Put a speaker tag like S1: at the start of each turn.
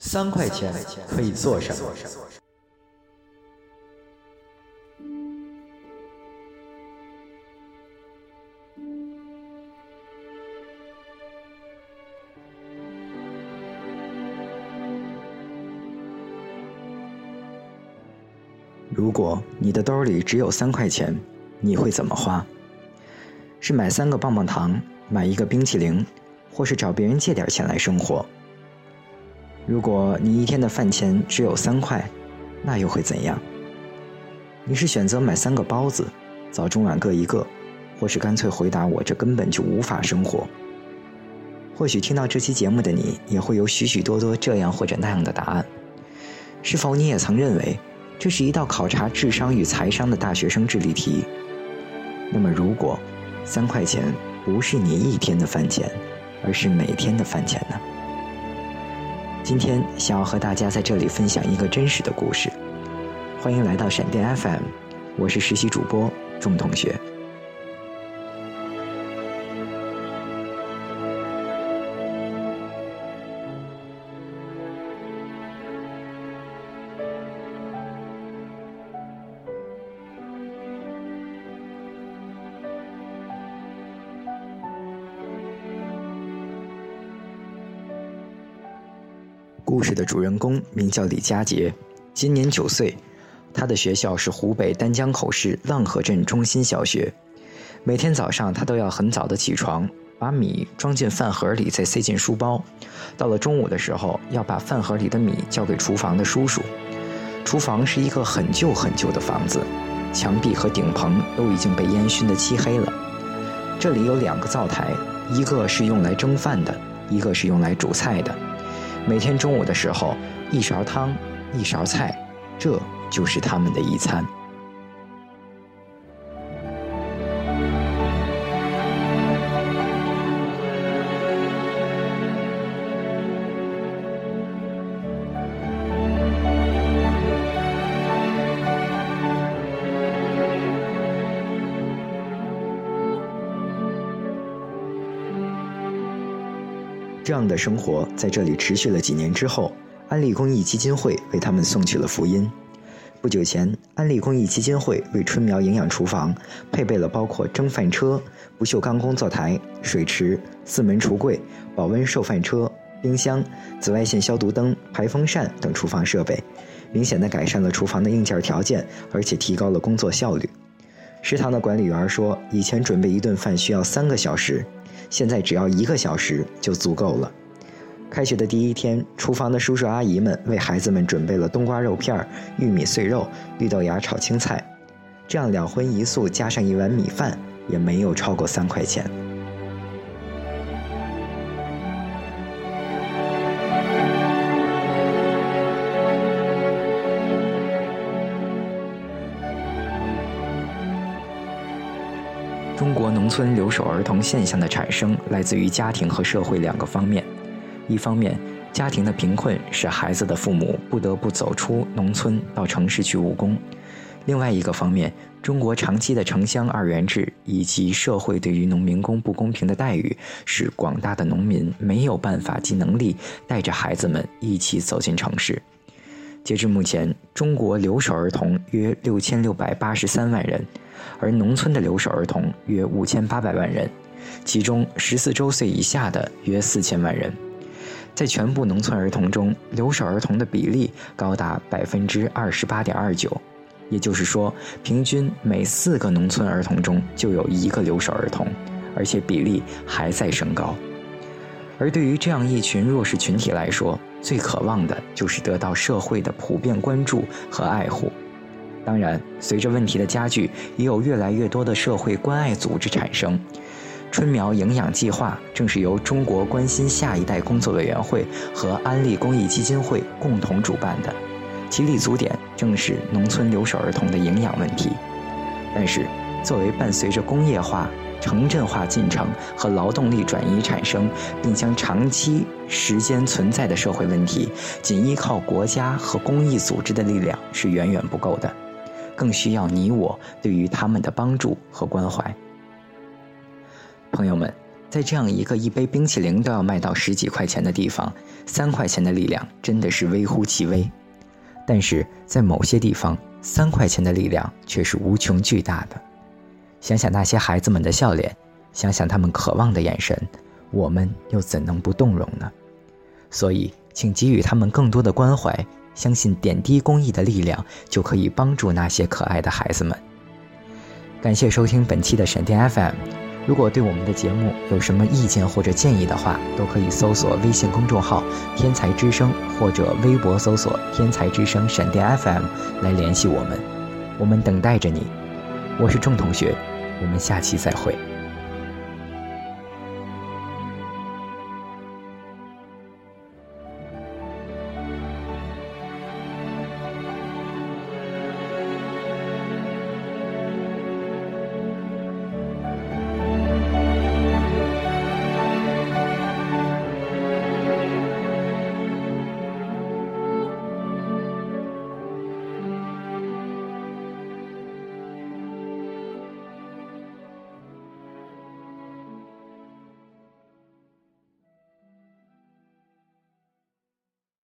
S1: 三块钱可以做什么？如果你的兜里只有三块钱，你会怎么花？是买三个棒棒糖，买一个冰淇淋，或是找别人借点钱来生活？如果你一天的饭钱只有三块，那又会怎样？你是选择买三个包子，早中晚各一个，或是干脆回答我这根本就无法生活？或许听到这期节目的你，也会有许许多多这样或者那样的答案。是否你也曾认为，这是一道考察智商与财商的大学生智力题？那么，如果三块钱不是你一天的饭钱，而是每天的饭钱呢？今天想要和大家在这里分享一个真实的故事，欢迎来到闪电 FM，我是实习主播钟同学。故事的主人公名叫李佳杰，今年九岁。他的学校是湖北丹江口市浪河镇中心小学。每天早上，他都要很早的起床，把米装进饭盒里，再塞进书包。到了中午的时候，要把饭盒里的米交给厨房的叔叔。厨房是一个很旧很旧的房子，墙壁和顶棚都已经被烟熏得漆黑了。这里有两个灶台，一个是用来蒸饭的，一个是用来煮菜的。每天中午的时候，一勺汤，一勺菜，这就是他们的一餐。这样的生活在这里持续了几年之后，安利公益基金会为他们送去了福音。不久前，安利公益基金会为春苗营养厨房配备了包括蒸饭车、不锈钢工作台、水池、四门橱柜、保温售饭车、冰箱、紫外线消毒灯、排风扇等厨房设备，明显的改善了厨房的硬件条件，而且提高了工作效率。食堂的管理员说，以前准备一顿饭需要三个小时。现在只要一个小时就足够了。开学的第一天，厨房的叔叔阿姨们为孩子们准备了冬瓜肉片、玉米碎肉、绿豆芽炒青菜，这样两荤一素加上一碗米饭，也没有超过三块钱。中国农村留守儿童现象的产生来自于家庭和社会两个方面。一方面，家庭的贫困使孩子的父母不得不走出农村到城市去务工；另外一个方面，中国长期的城乡二元制以及社会对于农民工不公平的待遇，使广大的农民没有办法及能力带着孩子们一起走进城市。截至目前，中国留守儿童约六千六百八十三万人。而农村的留守儿童约五千八百万人，其中十四周岁以下的约四千万人。在全部农村儿童中，留守儿童的比例高达百分之二十八点二九，也就是说，平均每四个农村儿童中就有一个留守儿童，而且比例还在升高。而对于这样一群弱势群体来说，最渴望的就是得到社会的普遍关注和爱护。当然，随着问题的加剧，也有越来越多的社会关爱组织产生。春苗营养计划正是由中国关心下一代工作委员会和安利公益基金会共同主办的，其立足点正是农村留守儿童的营养问题。但是，作为伴随着工业化、城镇化进程和劳动力转移产生，并将长期时间存在的社会问题，仅依靠国家和公益组织的力量是远远不够的。更需要你我对于他们的帮助和关怀。朋友们，在这样一个一杯冰淇淋都要卖到十几块钱的地方，三块钱的力量真的是微乎其微。但是在某些地方，三块钱的力量却是无穷巨大的。想想那些孩子们的笑脸，想想他们渴望的眼神，我们又怎能不动容呢？所以，请给予他们更多的关怀，相信点滴公益的力量，就可以帮助那些可爱的孩子们。感谢收听本期的闪电 FM。如果对我们的节目有什么意见或者建议的话，都可以搜索微信公众号“天才之声”或者微博搜索“天才之声闪电 FM” 来联系我们。我们等待着你。我是仲同学，我们下期再会。